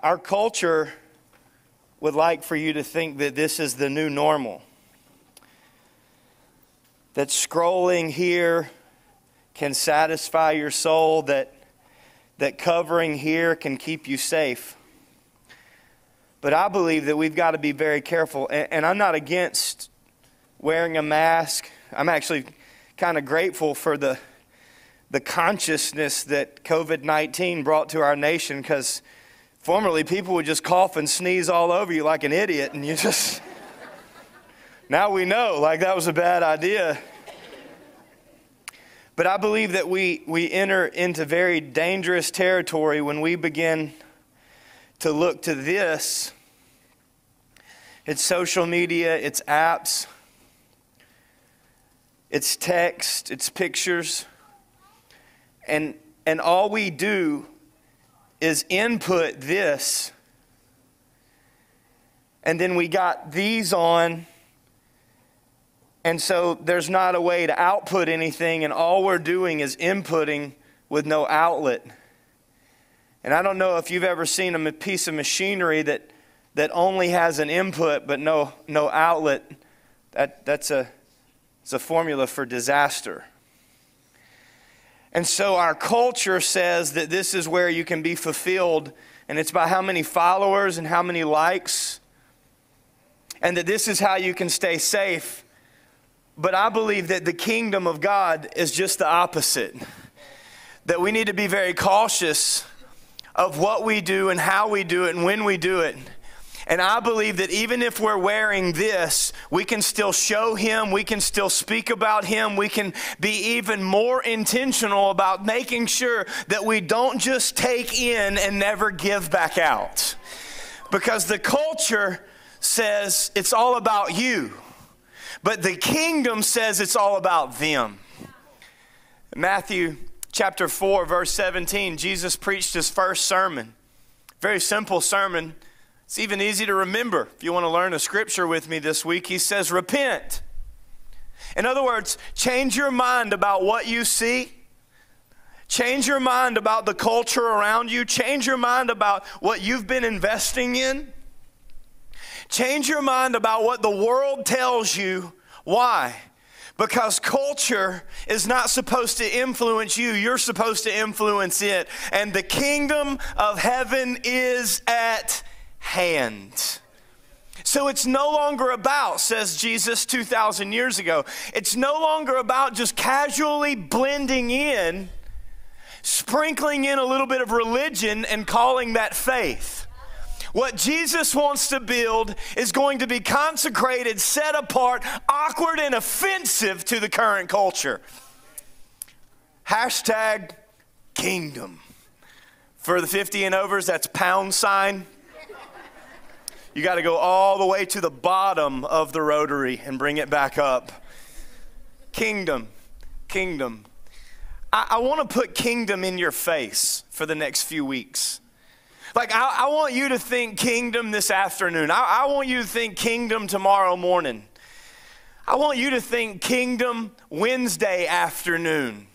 Our culture would like for you to think that this is the new normal. That scrolling here can satisfy your soul, that, that covering here can keep you safe. But I believe that we've got to be very careful. And, and I'm not against wearing a mask. I'm actually kind of grateful for the, the consciousness that COVID 19 brought to our nation because formerly people would just cough and sneeze all over you like an idiot, and you just. now we know, like that was a bad idea. But I believe that we, we enter into very dangerous territory when we begin to look to this. It's social media, it's apps, it's text, it's pictures. And, and all we do is input this. And then we got these on. And so there's not a way to output anything, and all we're doing is inputting with no outlet. And I don't know if you've ever seen a piece of machinery that, that only has an input but no, no outlet. That, that's a, it's a formula for disaster. And so our culture says that this is where you can be fulfilled, and it's by how many followers and how many likes, and that this is how you can stay safe. But I believe that the kingdom of God is just the opposite. That we need to be very cautious of what we do and how we do it and when we do it. And I believe that even if we're wearing this, we can still show Him, we can still speak about Him, we can be even more intentional about making sure that we don't just take in and never give back out. Because the culture says it's all about you, but the kingdom says it's all about them. Matthew chapter 4, verse 17, Jesus preached his first sermon. Very simple sermon it's even easy to remember. If you want to learn a scripture with me this week, he says, Repent. In other words, change your mind about what you see. Change your mind about the culture around you. Change your mind about what you've been investing in. Change your mind about what the world tells you. Why? Because culture is not supposed to influence you, you're supposed to influence it. And the kingdom of heaven is at hand. So it's no longer about, says Jesus 2,000 years ago, it's no longer about just casually blending in, sprinkling in a little bit of religion and calling that faith. What Jesus wants to build is going to be consecrated, set apart, awkward, and offensive to the current culture. Hashtag kingdom. For the 50 and overs, that's pound sign you got to go all the way to the bottom of the rotary and bring it back up. Kingdom, kingdom. I, I want to put kingdom in your face for the next few weeks. Like, I, I want you to think kingdom this afternoon. I, I want you to think kingdom tomorrow morning. I want you to think kingdom Wednesday afternoon.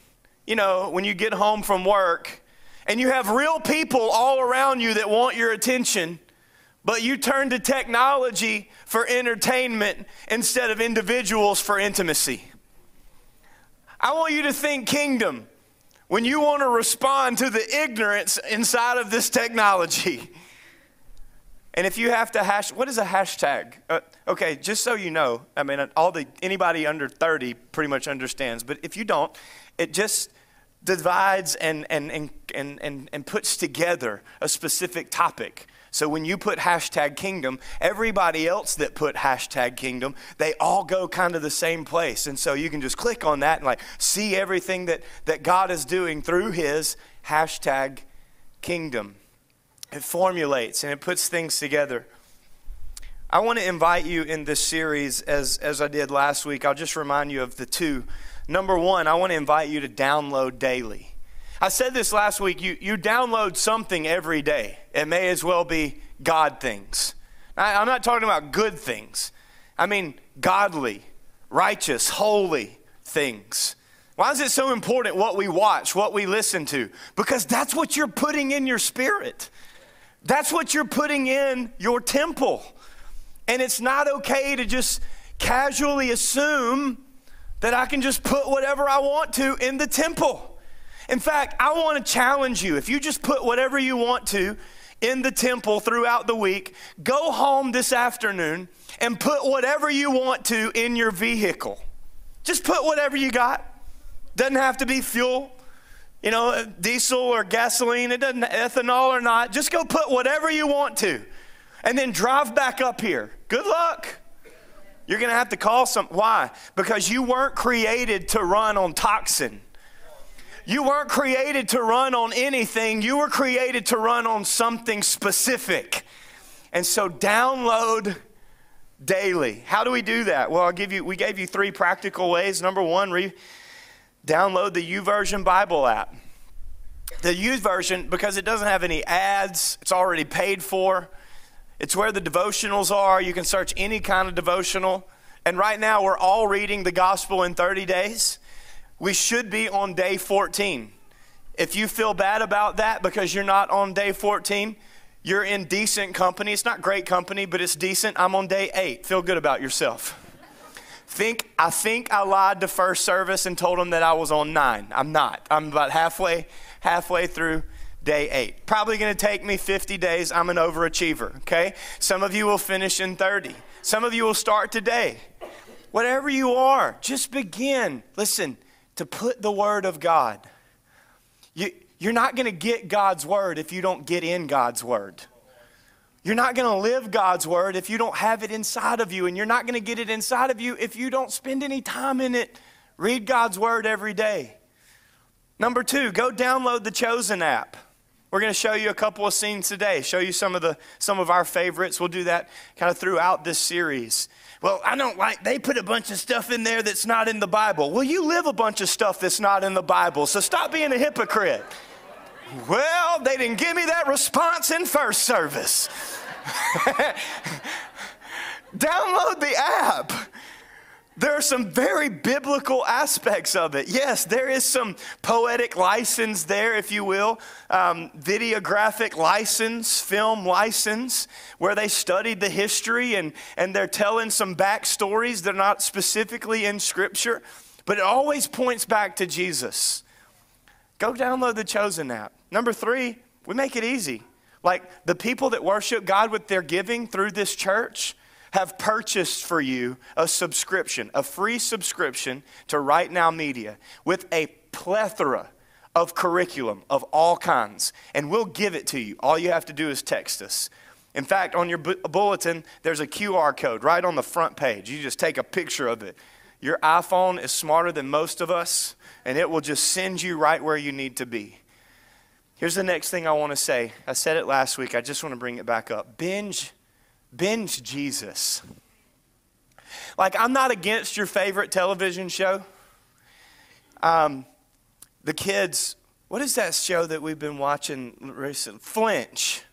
You know, when you get home from work and you have real people all around you that want your attention but you turn to technology for entertainment instead of individuals for intimacy. I want you to think kingdom when you want to respond to the ignorance inside of this technology. And if you have to hash, what is a hashtag? Uh, okay, just so you know, I mean, all the anybody under 30 pretty much understands. But if you don't, it just divides and and and and and, and puts together a specific topic. So when you put hashtag kingdom, everybody else that put hashtag kingdom, they all go kind of the same place. And so you can just click on that and like see everything that, that God is doing through his hashtag kingdom. It formulates and it puts things together. I want to invite you in this series, as, as I did last week. I'll just remind you of the two. Number one, I want to invite you to download daily. I said this last week you, you download something every day. It may as well be God things. I, I'm not talking about good things, I mean godly, righteous, holy things. Why is it so important what we watch, what we listen to? Because that's what you're putting in your spirit. That's what you're putting in your temple. And it's not okay to just casually assume that I can just put whatever I want to in the temple. In fact, I want to challenge you. If you just put whatever you want to in the temple throughout the week, go home this afternoon and put whatever you want to in your vehicle. Just put whatever you got. Doesn't have to be fuel, you know, uh, diesel or gasoline, it doesn't ethanol or not. Just go put whatever you want to. And then drive back up here. Good luck. You're going to have to call some why? Because you weren't created to run on toxin. You weren't created to run on anything. You were created to run on something specific. And so download daily. How do we do that? Well, I'll give you we gave you three practical ways. Number 1, re- download the YouVersion Bible app. The YouVersion because it doesn't have any ads, it's already paid for. It's where the devotionals are. You can search any kind of devotional. And right now we're all reading the gospel in 30 days. We should be on day 14. If you feel bad about that because you're not on day 14, you're in decent company. It's not great company, but it's decent. I'm on day 8. Feel good about yourself. think I think I lied to first service and told them that I was on 9. I'm not. I'm about halfway halfway through day 8. Probably going to take me 50 days. I'm an overachiever, okay? Some of you will finish in 30. Some of you will start today. Whatever you are, just begin. Listen, to put the Word of God. You, you're not going to get God's Word if you don't get in God's Word. You're not going to live God's Word if you don't have it inside of you, and you're not going to get it inside of you if you don't spend any time in it. Read God's Word every day. Number two, go download the Chosen app. We're going to show you a couple of scenes today, show you some of the some of our favorites. We'll do that kind of throughout this series. Well, I don't like, they put a bunch of stuff in there that's not in the Bible. Well, you live a bunch of stuff that's not in the Bible, so stop being a hypocrite. Well, they didn't give me that response in first service. Download the app. There are some very biblical aspects of it. Yes, there is some poetic license there, if you will, um, videographic license, film license, where they studied the history and, and they're telling some backstories. They're not specifically in Scripture, but it always points back to Jesus. Go download the Chosen app. Number three, we make it easy. Like the people that worship God with their giving through this church, have purchased for you a subscription, a free subscription to Right Now Media with a plethora of curriculum of all kinds, and we'll give it to you. All you have to do is text us. In fact, on your bu- bulletin, there's a QR code right on the front page. You just take a picture of it. Your iPhone is smarter than most of us, and it will just send you right where you need to be. Here's the next thing I want to say. I said it last week. I just want to bring it back up. Binge binge Jesus. Like, I'm not against your favorite television show. Um, the kids, what is that show that we've been watching recently? Flinch.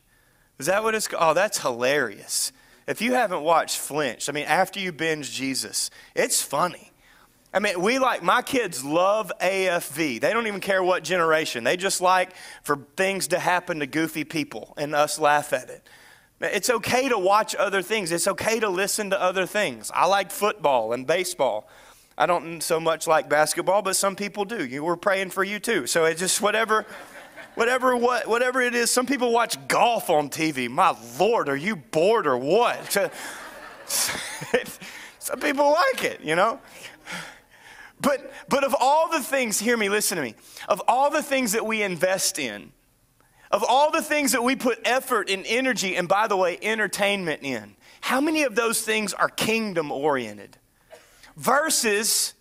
Is that what it's called? Oh, that's hilarious. If you haven't watched Flinch, I mean, after you binge Jesus, it's funny. I mean, we like, my kids love AFV. They don't even care what generation. They just like for things to happen to goofy people and us laugh at it. It's okay to watch other things. It's okay to listen to other things. I like football and baseball. I don't so much like basketball, but some people do. You were praying for you too. So it's just whatever, whatever, what, whatever it is. Some people watch golf on TV. My Lord, are you bored or what? some people like it, you know. But but of all the things, hear me, listen to me. Of all the things that we invest in, of all the things that we put effort and energy, and by the way, entertainment in, how many of those things are kingdom oriented versus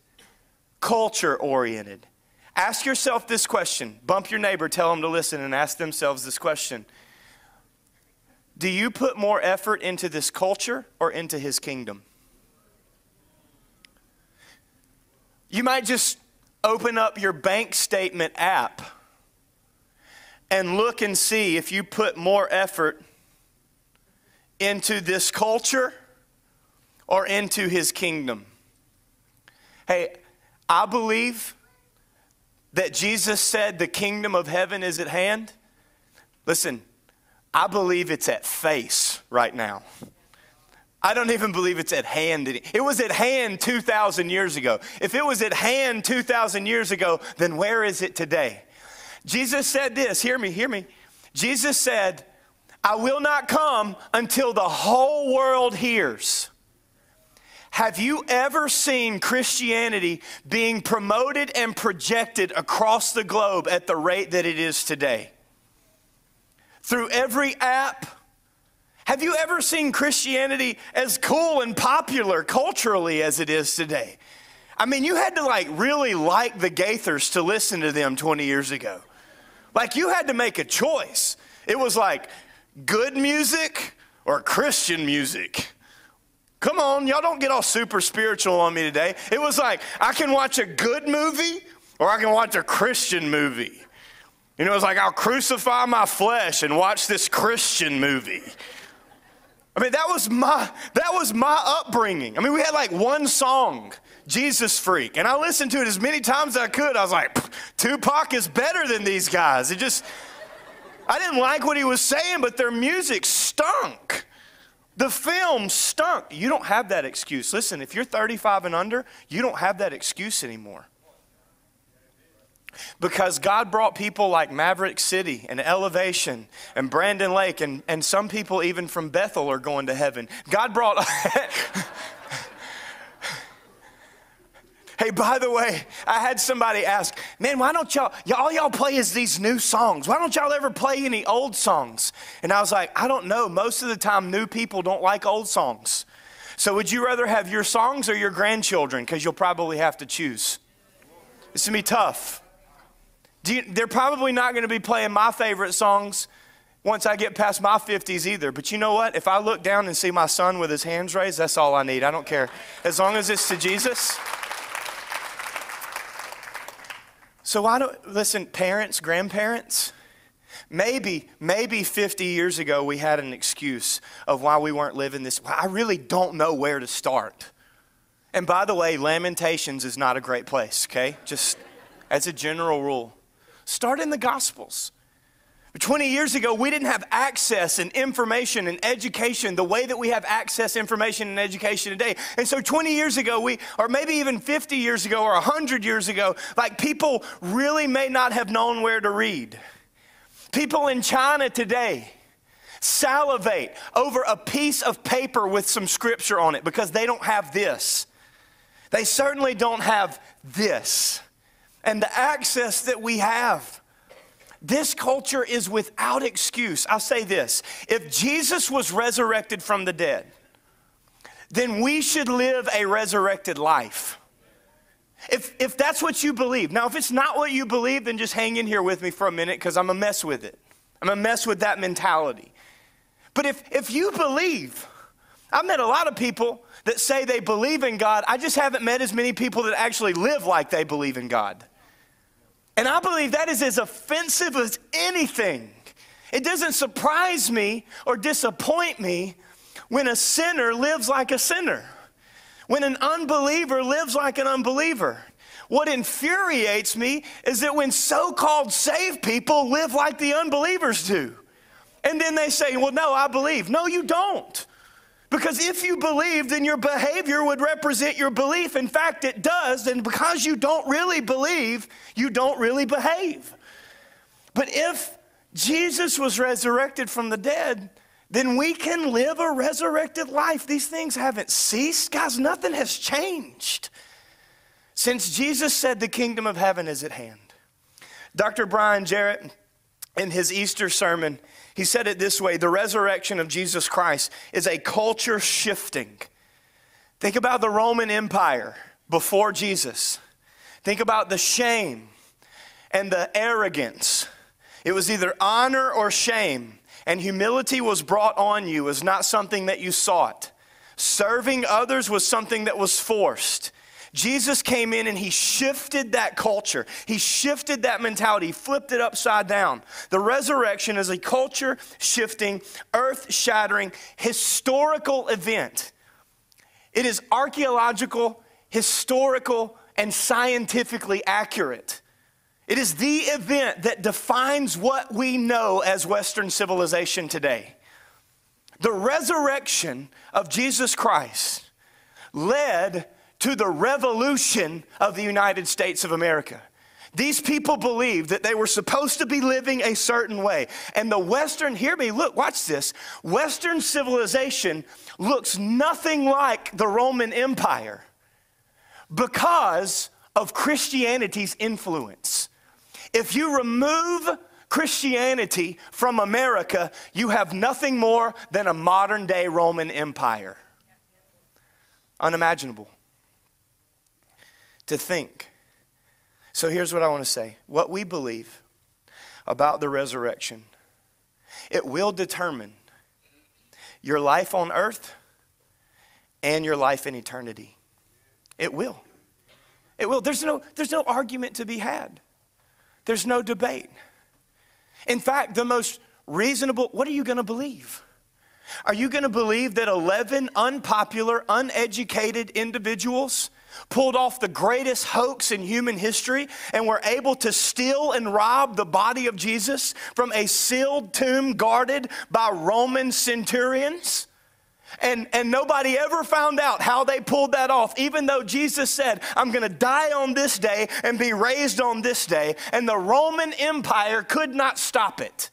culture oriented? Ask yourself this question. Bump your neighbor, tell them to listen, and ask themselves this question Do you put more effort into this culture or into his kingdom? You might just open up your bank statement app and look and see if you put more effort into this culture or into his kingdom. Hey, I believe that Jesus said the kingdom of heaven is at hand. Listen, I believe it's at face right now. I don't even believe it's at hand. It was at hand 2,000 years ago. If it was at hand 2,000 years ago, then where is it today? Jesus said this, hear me, hear me. Jesus said, I will not come until the whole world hears. Have you ever seen Christianity being promoted and projected across the globe at the rate that it is today? Through every app, have you ever seen Christianity as cool and popular culturally as it is today? I mean, you had to like really like the Gaithers to listen to them 20 years ago. Like you had to make a choice. It was like good music or Christian music. Come on, y'all don't get all super spiritual on me today. It was like I can watch a good movie or I can watch a Christian movie. You know, it's like I'll crucify my flesh and watch this Christian movie. I mean, that was my that was my upbringing. I mean, we had like one song, Jesus Freak, and I listened to it as many times as I could. I was like, Tupac is better than these guys. It just I didn't like what he was saying, but their music stunk. The film stunk. You don't have that excuse. Listen, if you're 35 and under, you don't have that excuse anymore. Because God brought people like Maverick City and Elevation and Brandon Lake, and, and some people even from Bethel are going to heaven. God brought. Hey, by the way, I had somebody ask, man, why don't y'all, all y'all play is these new songs? Why don't y'all ever play any old songs? And I was like, I don't know. Most of the time, new people don't like old songs. So would you rather have your songs or your grandchildren? Because you'll probably have to choose. It's going to be tough. You, they're probably not going to be playing my favorite songs once I get past my 50s either. But you know what? If I look down and see my son with his hands raised, that's all I need. I don't care. As long as it's to Jesus. So why don't, listen, parents, grandparents, maybe, maybe 50 years ago we had an excuse of why we weren't living this. I really don't know where to start. And by the way, Lamentations is not a great place, okay? Just as a general rule. Start in the Gospels. 20 years ago, we didn't have access and information and education the way that we have access, information, and education today. And so 20 years ago, we, or maybe even 50 years ago or 100 years ago, like people really may not have known where to read. People in China today salivate over a piece of paper with some scripture on it because they don't have this. They certainly don't have this and the access that we have. This culture is without excuse. I'll say this if Jesus was resurrected from the dead, then we should live a resurrected life. If, if that's what you believe. Now, if it's not what you believe, then just hang in here with me for a minute because I'm a mess with it. I'm a mess with that mentality. But if, if you believe, I've met a lot of people that say they believe in God. I just haven't met as many people that actually live like they believe in God. And I believe that is as offensive as anything. It doesn't surprise me or disappoint me when a sinner lives like a sinner, when an unbeliever lives like an unbeliever. What infuriates me is that when so called saved people live like the unbelievers do. And then they say, Well, no, I believe. No, you don't. Because if you believe, then your behavior would represent your belief. In fact, it does. And because you don't really believe, you don't really behave. But if Jesus was resurrected from the dead, then we can live a resurrected life. These things haven't ceased. Guys, nothing has changed since Jesus said the kingdom of heaven is at hand. Dr. Bryan Jarrett, in his Easter sermon, he said it this way the resurrection of Jesus Christ is a culture shifting. Think about the Roman Empire before Jesus. Think about the shame and the arrogance. It was either honor or shame, and humility was brought on you as not something that you sought. Serving others was something that was forced. Jesus came in and he shifted that culture. He shifted that mentality, he flipped it upside down. The resurrection is a culture shifting, earth shattering, historical event. It is archaeological, historical, and scientifically accurate. It is the event that defines what we know as Western civilization today. The resurrection of Jesus Christ led to the revolution of the United States of America. These people believed that they were supposed to be living a certain way. And the Western, hear me, look, watch this. Western civilization looks nothing like the Roman Empire because of Christianity's influence. If you remove Christianity from America, you have nothing more than a modern day Roman Empire. Unimaginable to think. So here's what I want to say what we believe about the resurrection, it will determine your life on earth and your life in eternity. It will. It will. There's no, there's no argument to be had. There's no debate. In fact, the most reasonable, what are you going to believe? Are you going to believe that 11 unpopular, uneducated individuals pulled off the greatest hoax in human history and were able to steal and rob the body of Jesus from a sealed tomb guarded by Roman centurions? And, and nobody ever found out how they pulled that off, even though Jesus said, I'm going to die on this day and be raised on this day. And the Roman Empire could not stop it.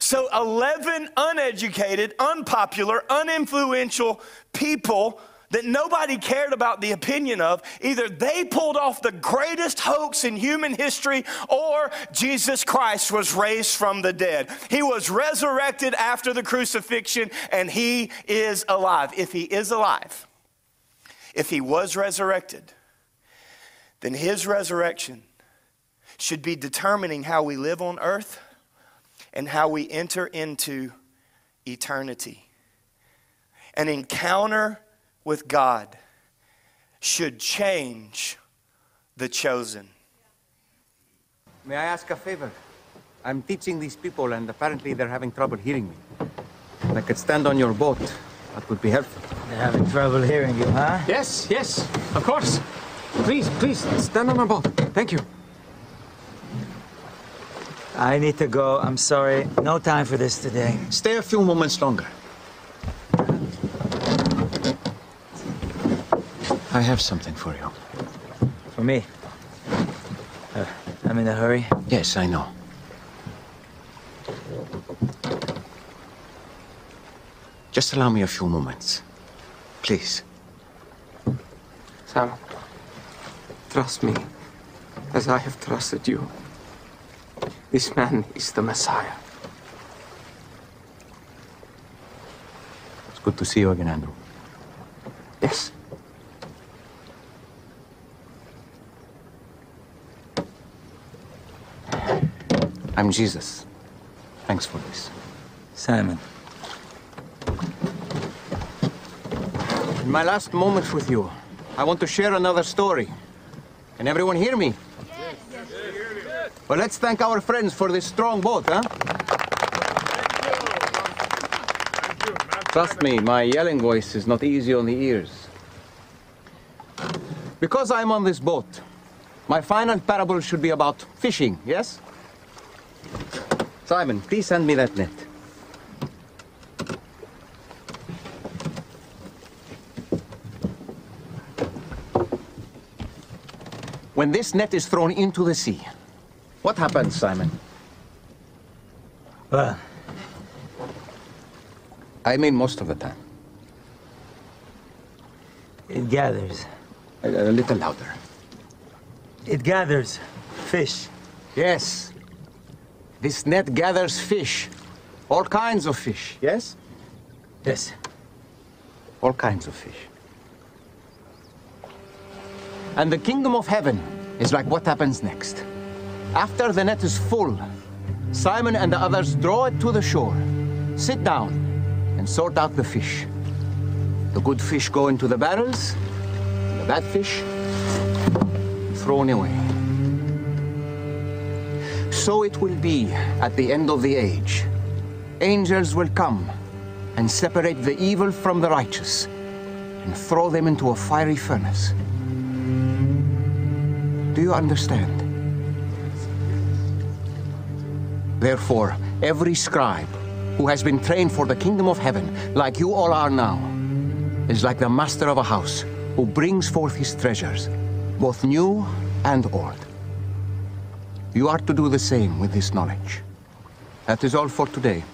So, 11 uneducated, unpopular, uninfluential people that nobody cared about the opinion of, either they pulled off the greatest hoax in human history or Jesus Christ was raised from the dead. He was resurrected after the crucifixion and he is alive. If he is alive, if he was resurrected, then his resurrection should be determining how we live on earth and how we enter into eternity. An encounter with God should change the chosen. May I ask a favor? I'm teaching these people, and apparently they're having trouble hearing me. If I could stand on your boat, that would be helpful. They're having trouble hearing you, huh? Yes, yes, of course. Please, please, stand on my boat. Thank you. I need to go. I'm sorry. No time for this today. Stay a few moments longer. I have something for you. For me? Uh, I'm in a hurry. Yes, I know. Just allow me a few moments. Please. Sam, trust me as I have trusted you. This man is the Messiah. It's good to see you again, Andrew. Yes. I'm Jesus. Thanks for this. Simon. In my last moments with you, I want to share another story. Can everyone hear me? Yes. yes. Well, let's thank our friends for this strong boat, huh? Trust me, my yelling voice is not easy on the ears. Because I'm on this boat, my final parable should be about fishing, yes? Simon, please send me that net. When this net is thrown into the sea, what happens, Simon? Well, I mean most of the time. it gathers. A, a little louder. It gathers fish. Yes. This net gathers fish. All kinds of fish, yes? Yes. All kinds of fish. And the kingdom of heaven is like what happens next. After the net is full, Simon and the others draw it to the shore, sit down, and sort out the fish. The good fish go into the barrels, and the bad fish thrown away. So it will be at the end of the age. Angels will come and separate the evil from the righteous and throw them into a fiery furnace. Do you understand? Therefore, every scribe who has been trained for the kingdom of heaven, like you all are now, is like the master of a house who brings forth his treasures, both new and old. You are to do the same with this knowledge. That is all for today.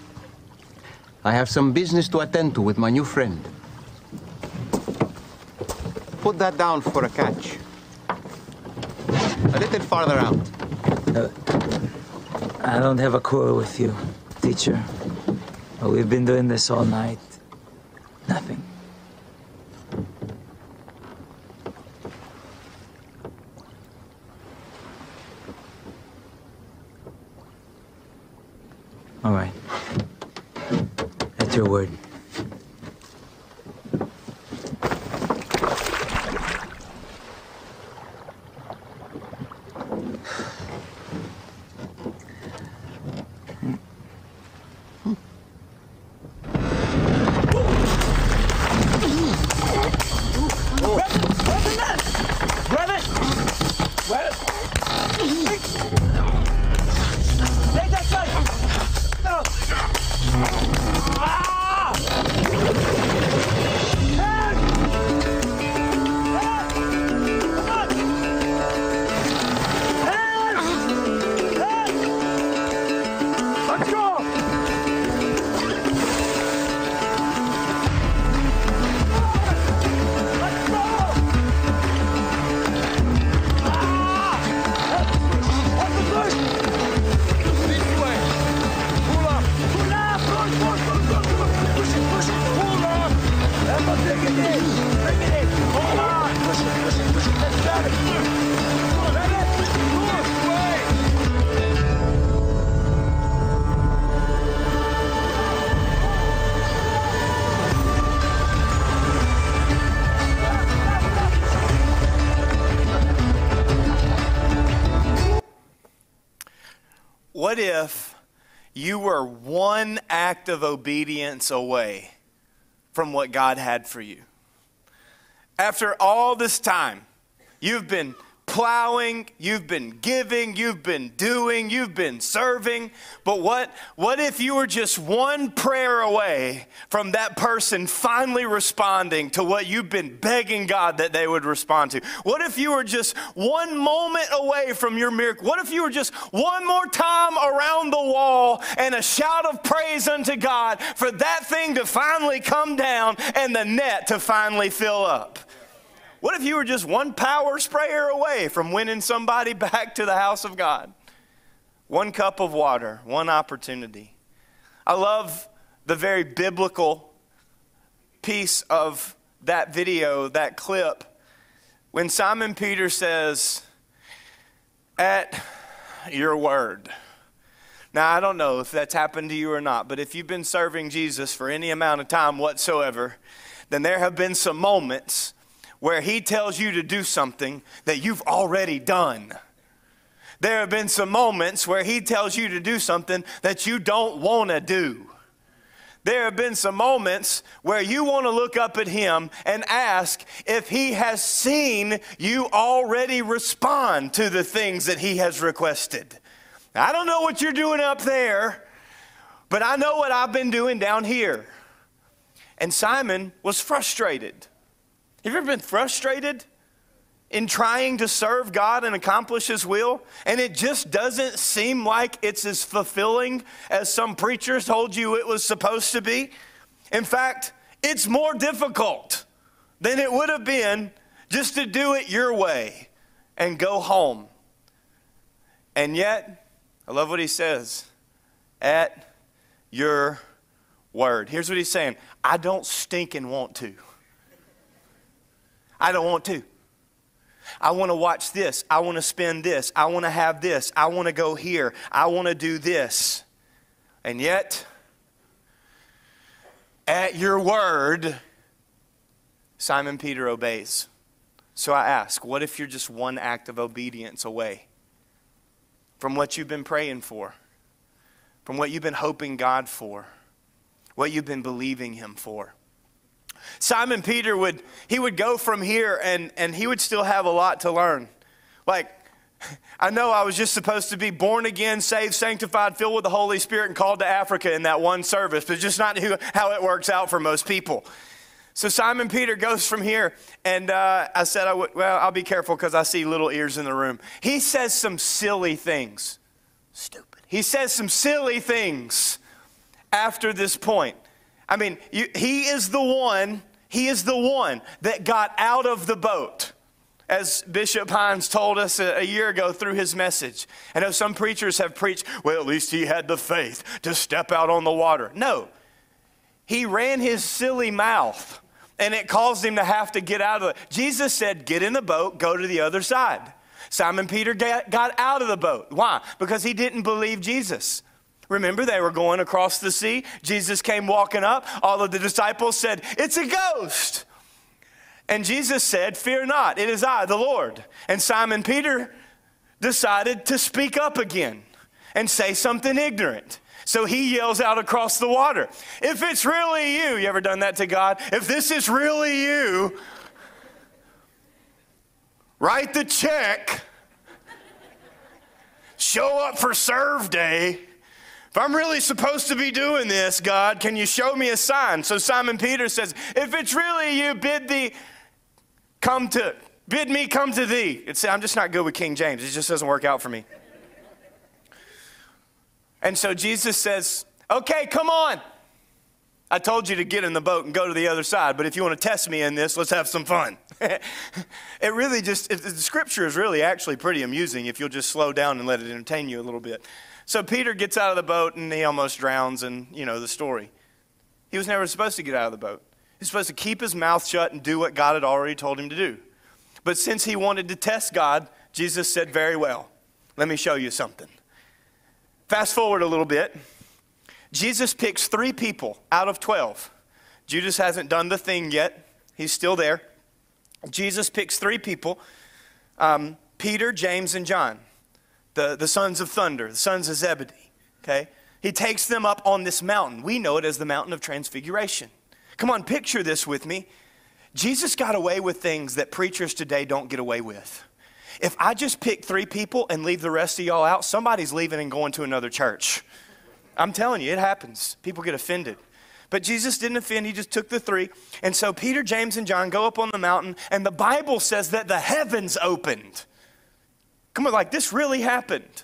I have some business to attend to with my new friend. Put that down for a catch. A little farther out. Uh, I don't have a quarrel with you, teacher. But we've been doing this all night. Nothing. What if you were one act of obedience away from what God had for you? After all this time, you've been plowing, you've been giving, you've been doing, you've been serving. But what, what if you were just one prayer away from that person finally responding to what you've been begging God that they would respond to? What if you were just one moment away from your miracle? What if you were just one more time around the wall and a shout of praise unto God for that thing to finally come down and the net to finally fill up? What if you were just one power sprayer away from winning somebody back to the house of God? One cup of water, one opportunity. I love the very biblical piece of that video, that clip, when Simon Peter says, At your word. Now, I don't know if that's happened to you or not, but if you've been serving Jesus for any amount of time whatsoever, then there have been some moments where he tells you to do something that you've already done. There have been some moments where he tells you to do something that you don't want to do. There have been some moments where you want to look up at him and ask if he has seen you already respond to the things that he has requested. I don't know what you're doing up there, but I know what I've been doing down here. And Simon was frustrated. Have you ever been frustrated in trying to serve God and accomplish His will? And it just doesn't seem like it's as fulfilling as some preachers told you it was supposed to be? In fact, it's more difficult than it would have been just to do it your way and go home. And yet, I love what he says at your word. Here's what he's saying I don't stink and want to. I don't want to. I want to watch this. I want to spend this. I want to have this. I want to go here. I want to do this. And yet, at your word, Simon Peter obeys. So I ask, what if you're just one act of obedience away from what you've been praying for, from what you've been hoping God for, what you've been believing Him for? Simon Peter would he would go from here and and he would still have a lot to learn. Like I know I was just supposed to be born again, saved, sanctified, filled with the Holy Spirit, and called to Africa in that one service, but just not who, how it works out for most people. So Simon Peter goes from here, and uh, I said, I would, well, I'll be careful because I see little ears in the room. He says some silly things. Stupid. He says some silly things after this point. I mean, you, he is the one, he is the one that got out of the boat as Bishop Hines told us a, a, year ago through his message. I know some preachers have preached, well, at least he had the faith to step out on the water. No, he ran his silly mouth and it caused him to have to get out of it. Jesus said, Get in the boat, go to the other side. Simon Peter got out of the boat. Why? Because he didn't believe Jesus. Remember, they were going across the sea. Jesus came walking up. All of the disciples said, It's a ghost. And Jesus said, Fear not, it is I, the Lord. And Simon Peter decided to speak up again and say something ignorant. So he yells out across the water, If it's really you, you ever done that to God? If this is really you, write the check, show up for serve day. If I'm really supposed to be doing this, God, can you show me a sign? So Simon Peter says, If it's really you, bid thee come to, bid me come to thee. It's, I'm just not good with King James. It just doesn't work out for me. And so Jesus says, Okay, come on. I told you to get in the boat and go to the other side, but if you want to test me in this, let's have some fun. it really just, it, the scripture is really actually pretty amusing if you'll just slow down and let it entertain you a little bit. So Peter gets out of the boat and he almost drowns, and you know the story. He was never supposed to get out of the boat. He's supposed to keep his mouth shut and do what God had already told him to do. But since he wanted to test God, Jesus said, Very well, let me show you something. Fast forward a little bit. Jesus picks three people out of 12. Judas hasn't done the thing yet, he's still there. Jesus picks three people um, Peter, James, and John the, the sons of thunder, the sons of Zebedee. Okay? He takes them up on this mountain. We know it as the mountain of transfiguration. Come on, picture this with me. Jesus got away with things that preachers today don't get away with. If I just pick three people and leave the rest of y'all out, somebody's leaving and going to another church. I'm telling you, it happens. People get offended. But Jesus didn't offend, he just took the three. And so Peter, James, and John go up on the mountain, and the Bible says that the heavens opened. Come on, like this really happened.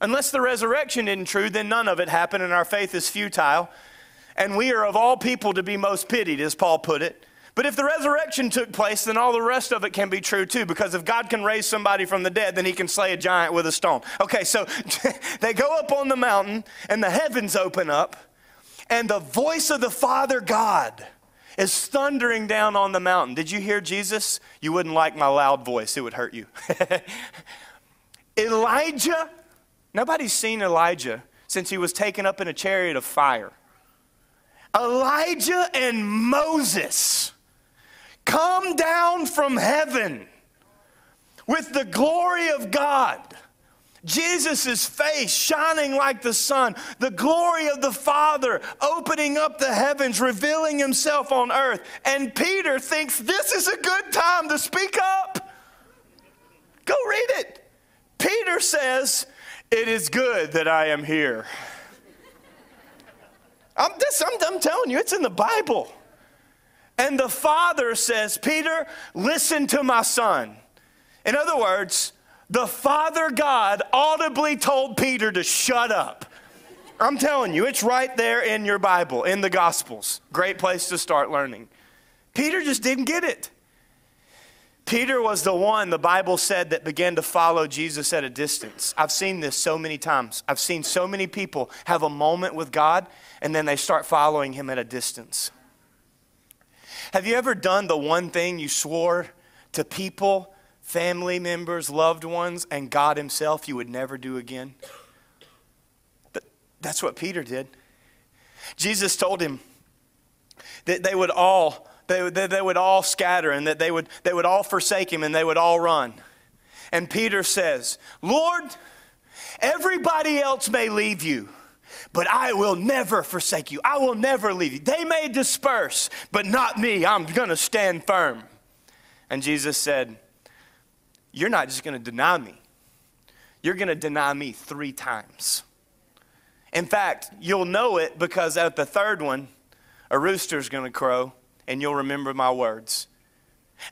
Unless the resurrection isn't true, then none of it happened, and our faith is futile. And we are of all people to be most pitied, as Paul put it. But if the resurrection took place, then all the rest of it can be true too, because if God can raise somebody from the dead, then he can slay a giant with a stone. Okay, so they go up on the mountain, and the heavens open up, and the voice of the Father God is thundering down on the mountain. Did you hear Jesus? You wouldn't like my loud voice, it would hurt you. Elijah, nobody's seen Elijah since he was taken up in a chariot of fire. Elijah and Moses come down from heaven with the glory of God. Jesus' face shining like the sun, the glory of the Father opening up the heavens, revealing himself on earth. And Peter thinks this is a good time to speak up. Go read it. Peter says, It is good that I am here. I'm, I'm, I'm telling you, it's in the Bible. And the father says, Peter, listen to my son. In other words, the Father God audibly told Peter to shut up. I'm telling you, it's right there in your Bible, in the Gospels. Great place to start learning. Peter just didn't get it. Peter was the one the Bible said that began to follow Jesus at a distance. I've seen this so many times. I've seen so many people have a moment with God and then they start following him at a distance. Have you ever done the one thing you swore to people, family members, loved ones, and God Himself you would never do again? That's what Peter did. Jesus told him that they would all they, they, they would all scatter and that they would, they would all forsake him and they would all run. And Peter says, Lord, everybody else may leave you, but I will never forsake you. I will never leave you. They may disperse, but not me. I'm going to stand firm. And Jesus said, You're not just going to deny me, you're going to deny me three times. In fact, you'll know it because at the third one, a rooster's going to crow, and you'll remember my words.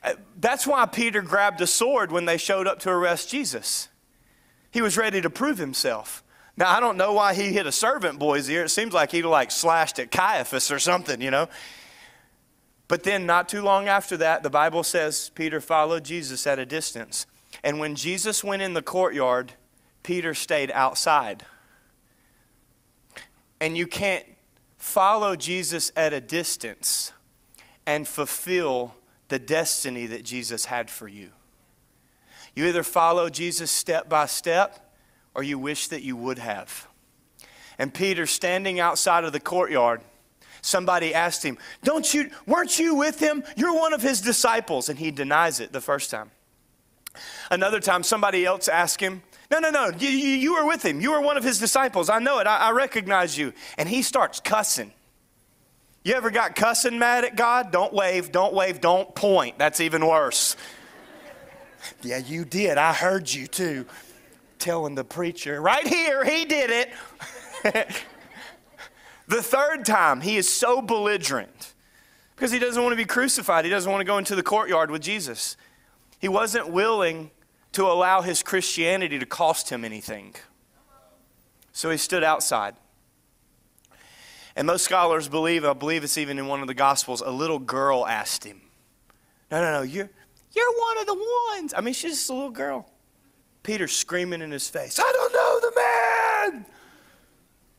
Uh, that's why Peter grabbed a sword when they showed up to arrest Jesus. He was ready to prove himself. Now, I don't know why he hit a servant boy's ear. It seems like he'd like slashed at Caiaphas or something, you know. But then, not too long after that, the Bible says Peter followed Jesus at a distance. And when Jesus went in the courtyard, Peter stayed outside. And you can't follow Jesus at a distance and fulfill the destiny that Jesus had for you. You either follow Jesus step by step or you wish that you would have. And Peter, standing outside of the courtyard, somebody asked him, Don't you, weren't you with him? You're one of his disciples. And he denies it the first time. Another time, somebody else asked him, No, no, no, you, you, were with him. You were one of his disciples. I know it. I, I recognize you. And he starts cussing. You ever got cussing mad at God? Don't wave, don't wave, don't point. That's even worse. yeah, you did. I heard you too. Telling the preacher, right here, he did it. the third time, he is so belligerent because he doesn't want to be crucified. He doesn't want to go into the courtyard with Jesus. He wasn't willing to allow his Christianity to cost him anything. So he stood outside. And most scholars believe, I believe it's even in one of the Gospels, a little girl asked him, No, no, no, you're, you're one of the ones. I mean, she's just a little girl. Peter screaming in his face, I don't know the man.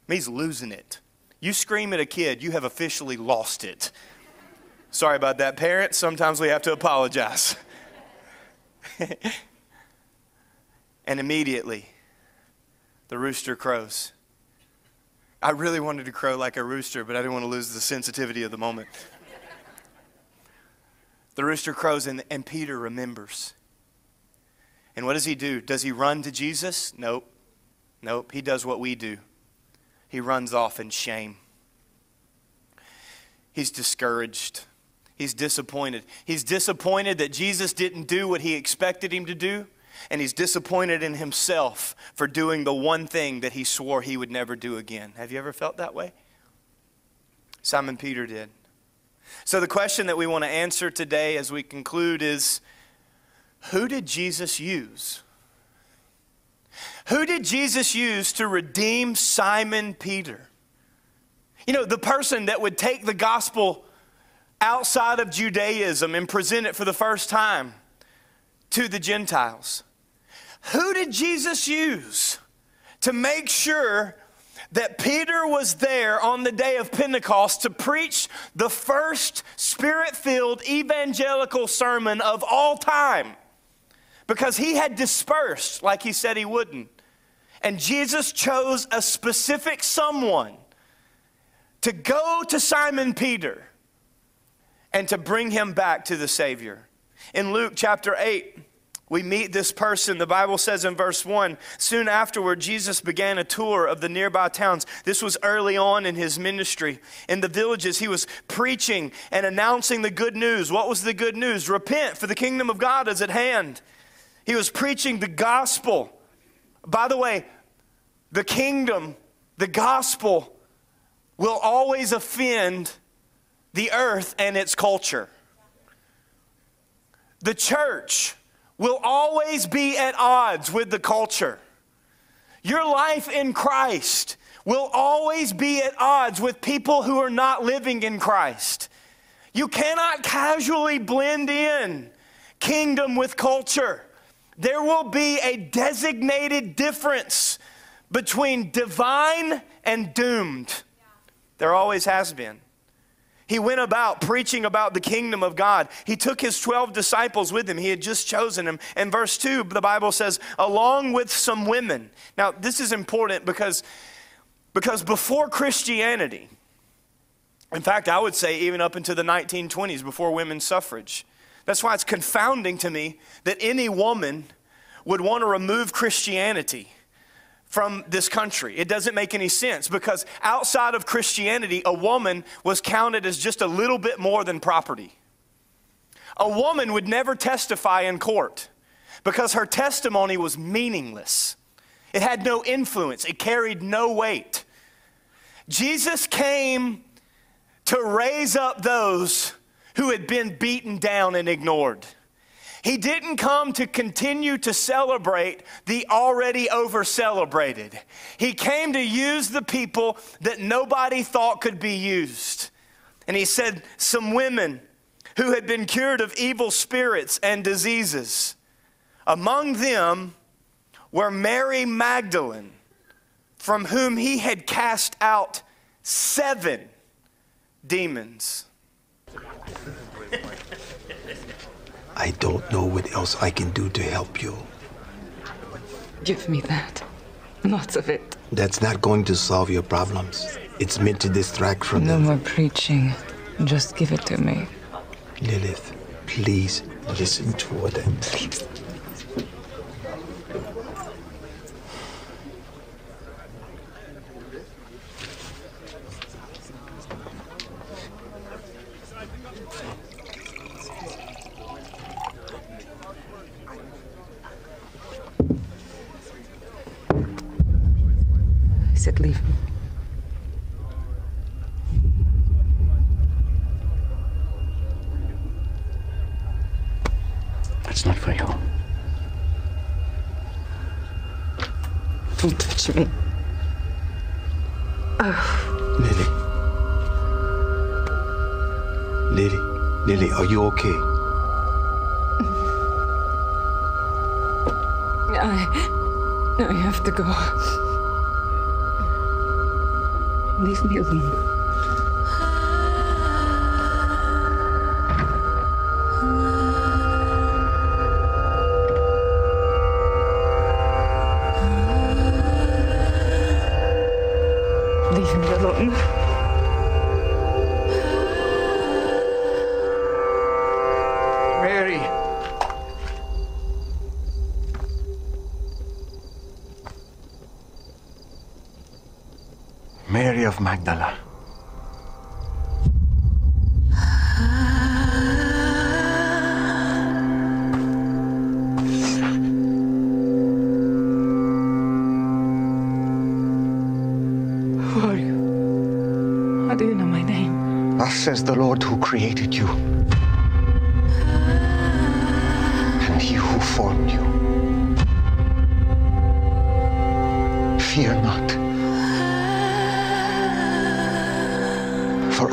He's losing it. You scream at a kid, you have officially lost it. Sorry about that, parents. Sometimes we have to apologize. and immediately, the rooster crows. I really wanted to crow like a rooster, but I didn't want to lose the sensitivity of the moment. the rooster crows, and, and Peter remembers. And what does he do? Does he run to Jesus? Nope. Nope. He does what we do he runs off in shame. He's discouraged. He's disappointed. He's disappointed that Jesus didn't do what he expected him to do and he's disappointed in himself for doing the one thing that he swore he would never do again. Have you ever felt that way? Simon Peter did. So, the question that we want to answer today as we conclude is who did Jesus use? Who did Jesus use to redeem Simon Peter? You know, the person that would take the gospel outside of Judaism and present it for the first time to the Gentiles. Who did Jesus use to make sure that Peter was there on the day of Pentecost to preach the first spirit filled evangelical sermon of all time? Because he had dispersed like he said he wouldn't. And Jesus chose a specific someone to go to Simon Peter and to bring him back to the Savior. In Luke chapter 8, we meet this person. The Bible says in verse 1 soon afterward, Jesus began a tour of the nearby towns. This was early on in his ministry. In the villages, he was preaching and announcing the good news. What was the good news? Repent, for the kingdom of God is at hand. He was preaching the gospel. By the way, the kingdom, the gospel, will always offend the earth and its culture. The church will always be at odds with the culture. Your life in Christ will always be at odds with people who are not living in Christ. You cannot casually blend in kingdom with culture. There will be a designated difference between divine and doomed. There always has been. He went about preaching about the kingdom of God. He took his 12 disciples with him. He had just chosen them. And verse 2, the Bible says, along with some women. Now, this is important because, because before Christianity, in fact, I would say even up into the 1920s, before women's suffrage, that's why it's confounding to me that any woman would want to remove Christianity from this country. It doesn't make any sense because outside of Christianity, a woman was counted as just a little bit more than property. A woman would never testify in court because her testimony was meaningless. It had no influence, it carried no weight. Jesus came to raise up those who had been beaten down and ignored. He didn't come to continue to celebrate the already over celebrated. He came to use the people that nobody thought could be used. And he said, Some women who had been cured of evil spirits and diseases. Among them were Mary Magdalene, from whom he had cast out seven demons. I don't know what else I can do to help you. Give me that. Lots of it. That's not going to solve your problems. It's meant to distract from No them. more preaching. Just give it to me. Lilith, please listen to what I'm Please. Of Magdala. Who are you? How do you know my name? Thus says the Lord who created you, and he who formed you.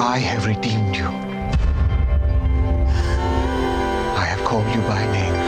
I have redeemed you. I have called you by name.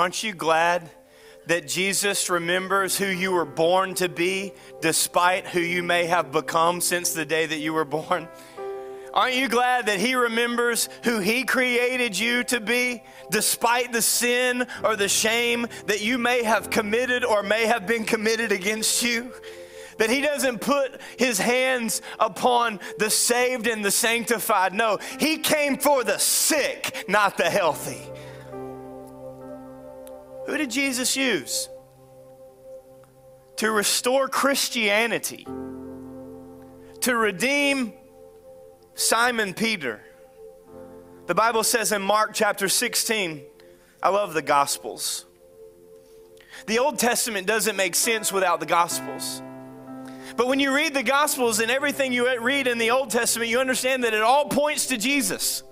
Aren't you glad that Jesus remembers who you were born to be despite who you may have become since the day that you were born? Aren't you glad that He remembers who He created you to be despite the sin or the shame that you may have committed or may have been committed against you? That He doesn't put His hands upon the saved and the sanctified. No, He came for the sick, not the healthy. Who did Jesus use? To restore Christianity, to redeem Simon Peter. The Bible says in Mark chapter 16, I love the Gospels. The Old Testament doesn't make sense without the Gospels. But when you read the Gospels and everything you read in the Old Testament, you understand that it all points to Jesus.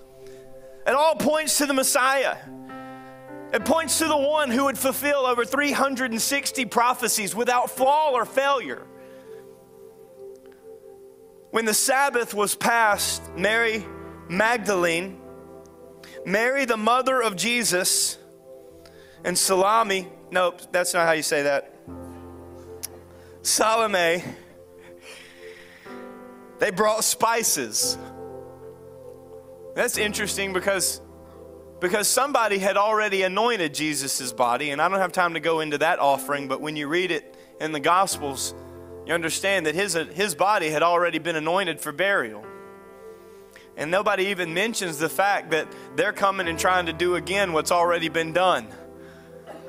It all points to the Messiah. It points to the one who would fulfill over 360 prophecies without flaw or failure. When the Sabbath was passed, Mary Magdalene, Mary, the mother of Jesus, and Salami, nope, that's not how you say that. Salome, they brought spices That's interesting because because somebody had already anointed Jesus' body, and I don't have time to go into that offering, but when you read it in the Gospels, you understand that his, his body had already been anointed for burial. And nobody even mentions the fact that they're coming and trying to do again what's already been done.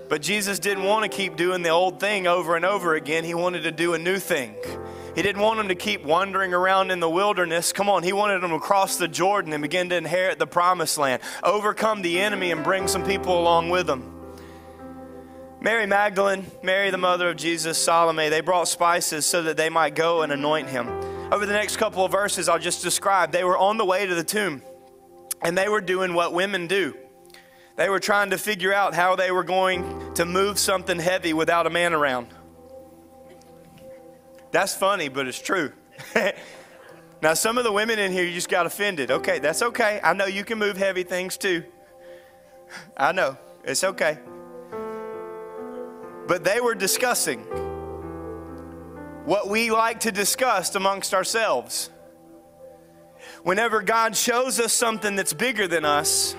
But Jesus didn't want to keep doing the old thing over and over again. He wanted to do a new thing. He didn't want them to keep wandering around in the wilderness. Come on, he wanted them to cross the Jordan and begin to inherit the promised land, overcome the enemy, and bring some people along with them. Mary Magdalene, Mary the mother of Jesus, Salome, they brought spices so that they might go and anoint him. Over the next couple of verses, I'll just describe. They were on the way to the tomb, and they were doing what women do. They were trying to figure out how they were going to move something heavy without a man around. That's funny, but it's true. now, some of the women in here, you just got offended. Okay, that's okay. I know you can move heavy things too. I know. It's okay. But they were discussing what we like to discuss amongst ourselves. Whenever God shows us something that's bigger than us,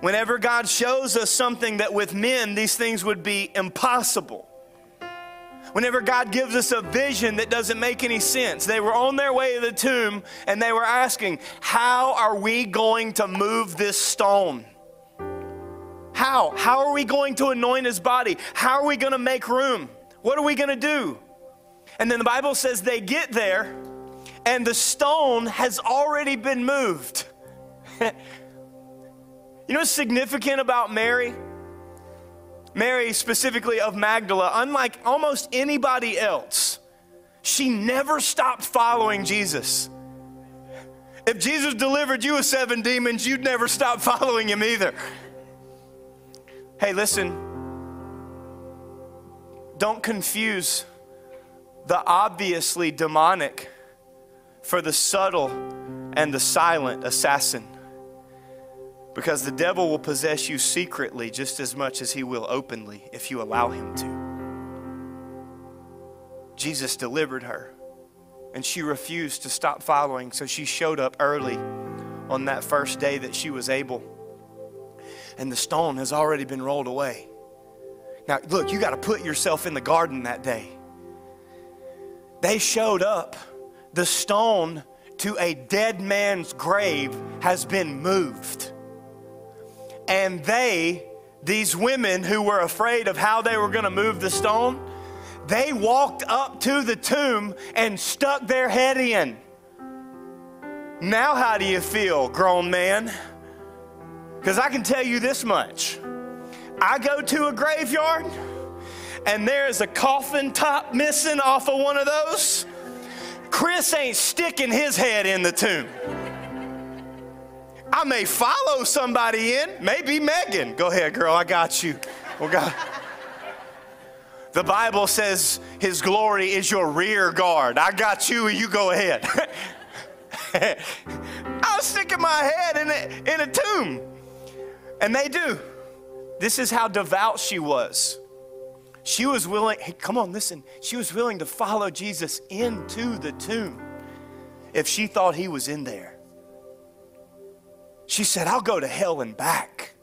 whenever God shows us something that with men these things would be impossible, whenever God gives us a vision that doesn't make any sense. They were on their way to the tomb and they were asking, How are we going to move this stone? How? How are we going to anoint his body? How are we going to make room? What are we going to do? And then the Bible says they get there and the stone has already been moved. you know what's significant about Mary? Mary, specifically of Magdala, unlike almost anybody else, she never stopped following Jesus. If Jesus delivered you of seven demons, you'd never stop following him either. Hey, listen, don't confuse the obviously demonic for the subtle and the silent assassin. Because the devil will possess you secretly just as much as he will openly if you allow him to. Jesus delivered her, and she refused to stop following, so she showed up early on that first day that she was able. And the stone has already been rolled away. Now, look, you got to put yourself in the garden that day. They showed up. The stone to a dead man's grave has been moved. And they, these women who were afraid of how they were going to move the stone, they walked up to the tomb and stuck their head in. Now, how do you feel, grown man? Because I can tell you this much I go to a graveyard and there's a coffin top missing off of one of those. Chris ain't sticking his head in the tomb. I may follow somebody in, maybe Megan. Go ahead, girl, I got you. Well, God. The Bible says his glory is your rear guard. I got you, you go ahead. I'll sticking my head in a, in a tomb. And they do. This is how devout she was. She was willing, hey, come on, listen. She was willing to follow Jesus into the tomb if she thought he was in there. She said, I'll go to hell and back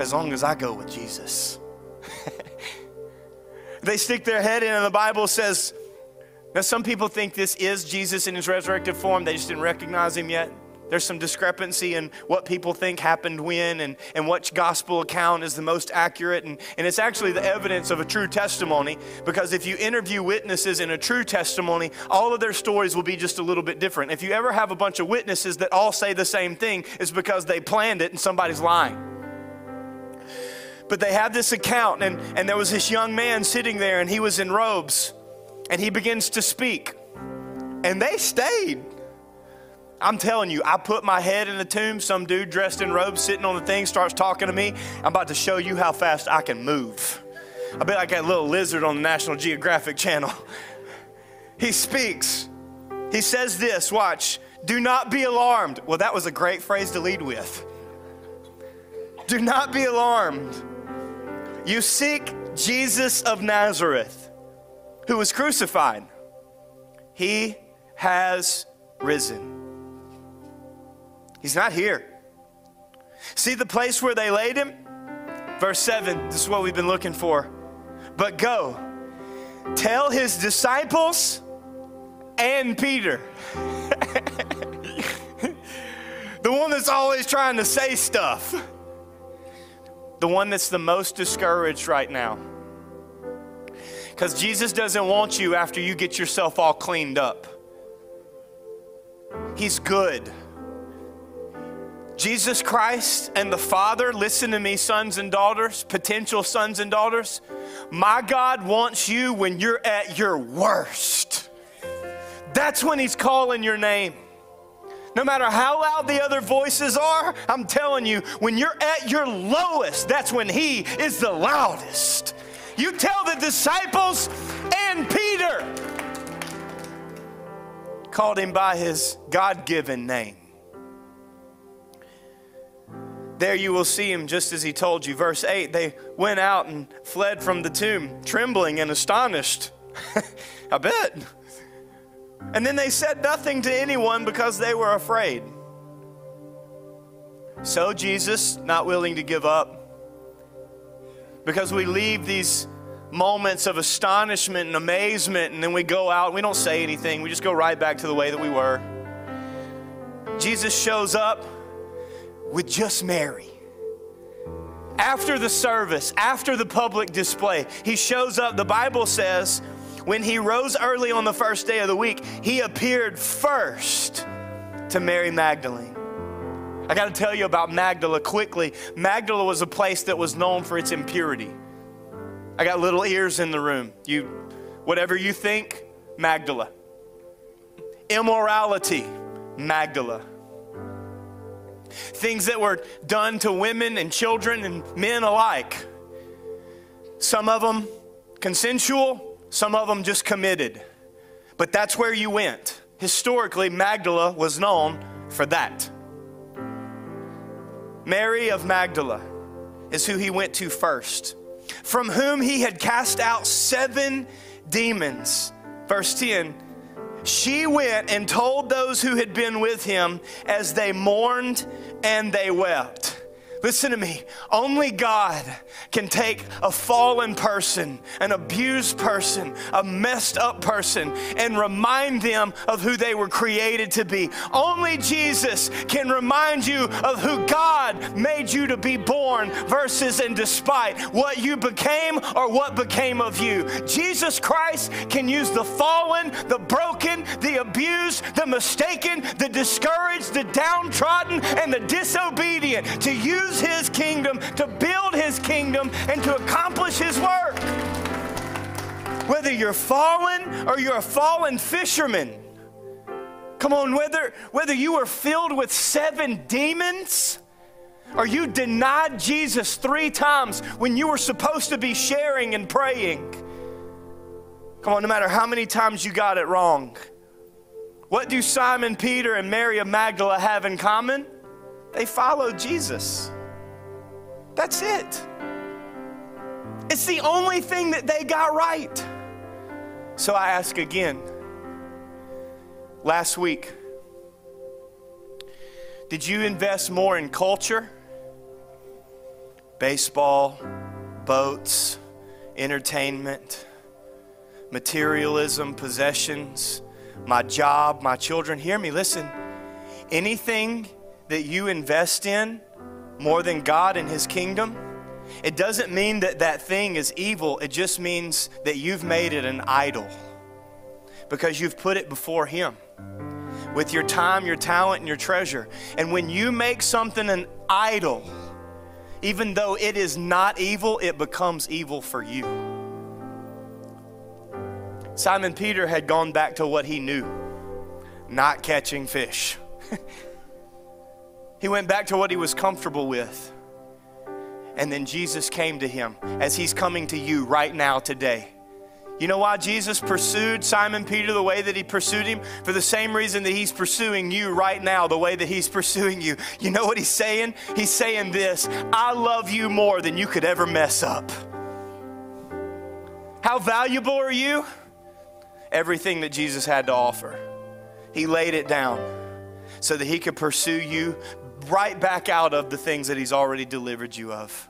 as long as I go with Jesus. they stick their head in, and the Bible says, now some people think this is Jesus in his resurrected form, they just didn't recognize him yet. There's some discrepancy in what people think happened when and, and which gospel account is the most accurate. And, and it's actually the evidence of a true testimony because if you interview witnesses in a true testimony, all of their stories will be just a little bit different. If you ever have a bunch of witnesses that all say the same thing, it's because they planned it and somebody's lying. But they have this account, and, and there was this young man sitting there, and he was in robes, and he begins to speak. And they stayed. I'm telling you, I put my head in the tomb. Some dude dressed in robes sitting on the thing starts talking to me. I'm about to show you how fast I can move. I bet like that little lizard on the National Geographic Channel. He speaks. He says this watch, do not be alarmed. Well, that was a great phrase to lead with. Do not be alarmed. You seek Jesus of Nazareth, who was crucified. He has risen. He's not here. See the place where they laid him? Verse 7, this is what we've been looking for. But go, tell his disciples and Peter. the one that's always trying to say stuff. The one that's the most discouraged right now. Because Jesus doesn't want you after you get yourself all cleaned up. He's good. Jesus Christ and the Father, listen to me, sons and daughters, potential sons and daughters. My God wants you when you're at your worst. That's when He's calling your name. No matter how loud the other voices are, I'm telling you, when you're at your lowest, that's when He is the loudest. You tell the disciples and Peter called him by his God given name. There you will see him just as he told you. Verse 8 they went out and fled from the tomb, trembling and astonished. I bet. And then they said nothing to anyone because they were afraid. So Jesus, not willing to give up, because we leave these moments of astonishment and amazement, and then we go out and we don't say anything. We just go right back to the way that we were. Jesus shows up with just Mary. After the service, after the public display, he shows up. The Bible says when he rose early on the first day of the week, he appeared first to Mary Magdalene. I got to tell you about Magdala quickly. Magdala was a place that was known for its impurity. I got little ears in the room. You, whatever you think, Magdala. Immorality, Magdala things that were done to women and children and men alike. Some of them consensual, some of them just committed. But that's where you went. Historically, Magdala was known for that. Mary of Magdala is who he went to first, from whom he had cast out seven demons. Verse 10 she went and told those who had been with him as they mourned and they wept. Listen to me. Only God can take a fallen person, an abused person, a messed up person, and remind them of who they were created to be. Only Jesus can remind you of who God made you to be born versus and despite what you became or what became of you. Jesus Christ can use the fallen, the broken, the abused, the mistaken, the discouraged, the downtrodden, and the disobedient to use use his kingdom to build his kingdom and to accomplish his work. Whether you're fallen or you're a fallen fisherman, come on, whether, whether you were filled with seven demons or you denied Jesus three times when you were supposed to be sharing and praying. Come on, no matter how many times you got it wrong. What do Simon Peter and Mary of Magdala have in common? They followed Jesus. That's it. It's the only thing that they got right. So I ask again. Last week, did you invest more in culture? Baseball, boats, entertainment, materialism, possessions, my job, my children? Hear me, listen. Anything that you invest in more than God and His kingdom, it doesn't mean that that thing is evil. It just means that you've made it an idol because you've put it before Him with your time, your talent, and your treasure. And when you make something an idol, even though it is not evil, it becomes evil for you. Simon Peter had gone back to what he knew not catching fish. He went back to what he was comfortable with. And then Jesus came to him as he's coming to you right now today. You know why Jesus pursued Simon Peter the way that he pursued him? For the same reason that he's pursuing you right now, the way that he's pursuing you. You know what he's saying? He's saying this I love you more than you could ever mess up. How valuable are you? Everything that Jesus had to offer. He laid it down so that He could pursue you right back out of the things that He's already delivered you of.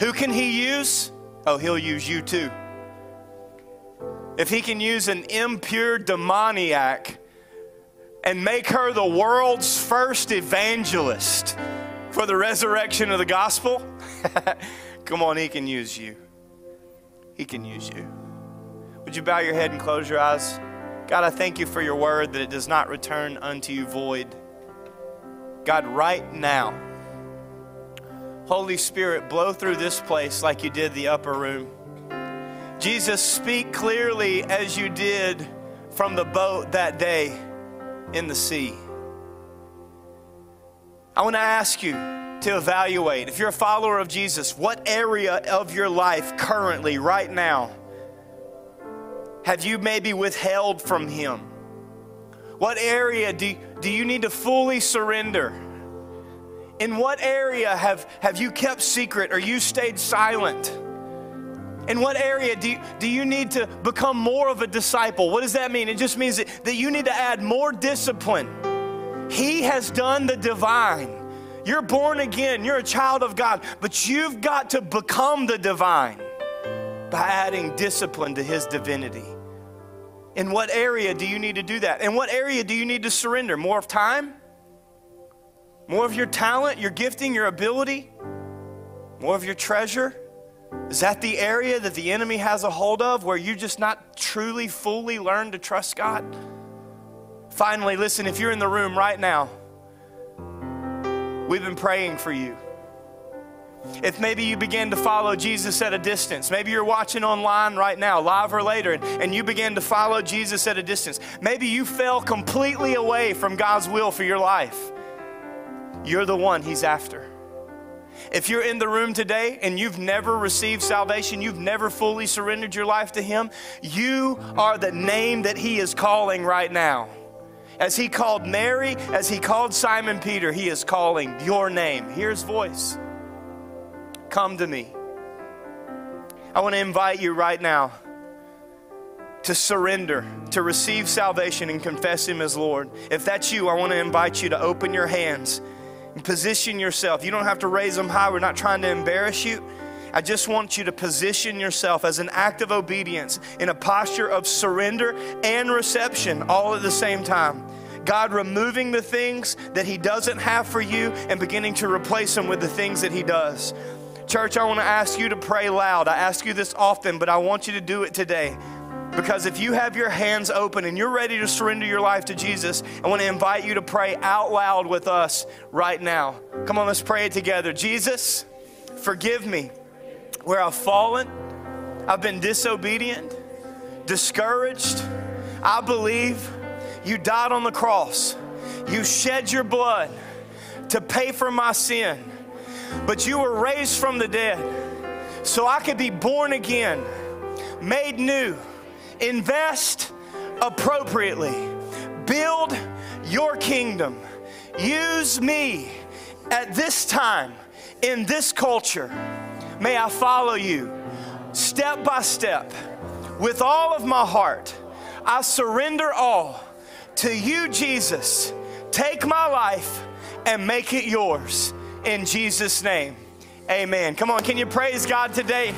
Who can He use? Oh, He'll use you too. If He can use an impure demoniac and make her the world's first evangelist for the resurrection of the gospel, come on, He can use you. He can use you. Would you bow your head and close your eyes? God, I thank you for your word that it does not return unto you void. God, right now, Holy Spirit, blow through this place like you did the upper room. Jesus, speak clearly as you did from the boat that day in the sea. I want to ask you to evaluate if you're a follower of Jesus, what area of your life currently, right now, have you maybe withheld from Him? What area do, do you need to fully surrender? In what area have, have you kept secret or you stayed silent? In what area do you, do you need to become more of a disciple? What does that mean? It just means that, that you need to add more discipline. He has done the divine. You're born again, you're a child of God, but you've got to become the divine by adding discipline to His divinity. In what area do you need to do that? In what area do you need to surrender? More of time? More of your talent, your gifting, your ability? More of your treasure? Is that the area that the enemy has a hold of where you just not truly, fully learn to trust God? Finally, listen, if you're in the room right now, we've been praying for you. If maybe you began to follow Jesus at a distance, maybe you're watching online right now, live or later, and, and you began to follow Jesus at a distance. Maybe you fell completely away from God's will for your life. You're the one He's after. If you're in the room today and you've never received salvation, you've never fully surrendered your life to Him, you are the name that He is calling right now. As He called Mary, as He called Simon Peter, He is calling your name. Hear His voice. Come to me. I want to invite you right now to surrender, to receive salvation and confess Him as Lord. If that's you, I want to invite you to open your hands and position yourself. You don't have to raise them high. We're not trying to embarrass you. I just want you to position yourself as an act of obedience in a posture of surrender and reception all at the same time. God removing the things that He doesn't have for you and beginning to replace them with the things that He does. Church, I want to ask you to pray loud. I ask you this often, but I want you to do it today. Because if you have your hands open and you're ready to surrender your life to Jesus, I want to invite you to pray out loud with us right now. Come on, let's pray it together. Jesus, forgive me where I've fallen, I've been disobedient, discouraged. I believe you died on the cross, you shed your blood to pay for my sin but you were raised from the dead so I could be born again, made new. Invest appropriately, build your kingdom. Use me at this time in this culture. May I follow you step by step with all of my heart. I surrender all to you, Jesus. Take my life and make it yours in Jesus' name. Amen. Come on, can you praise God today?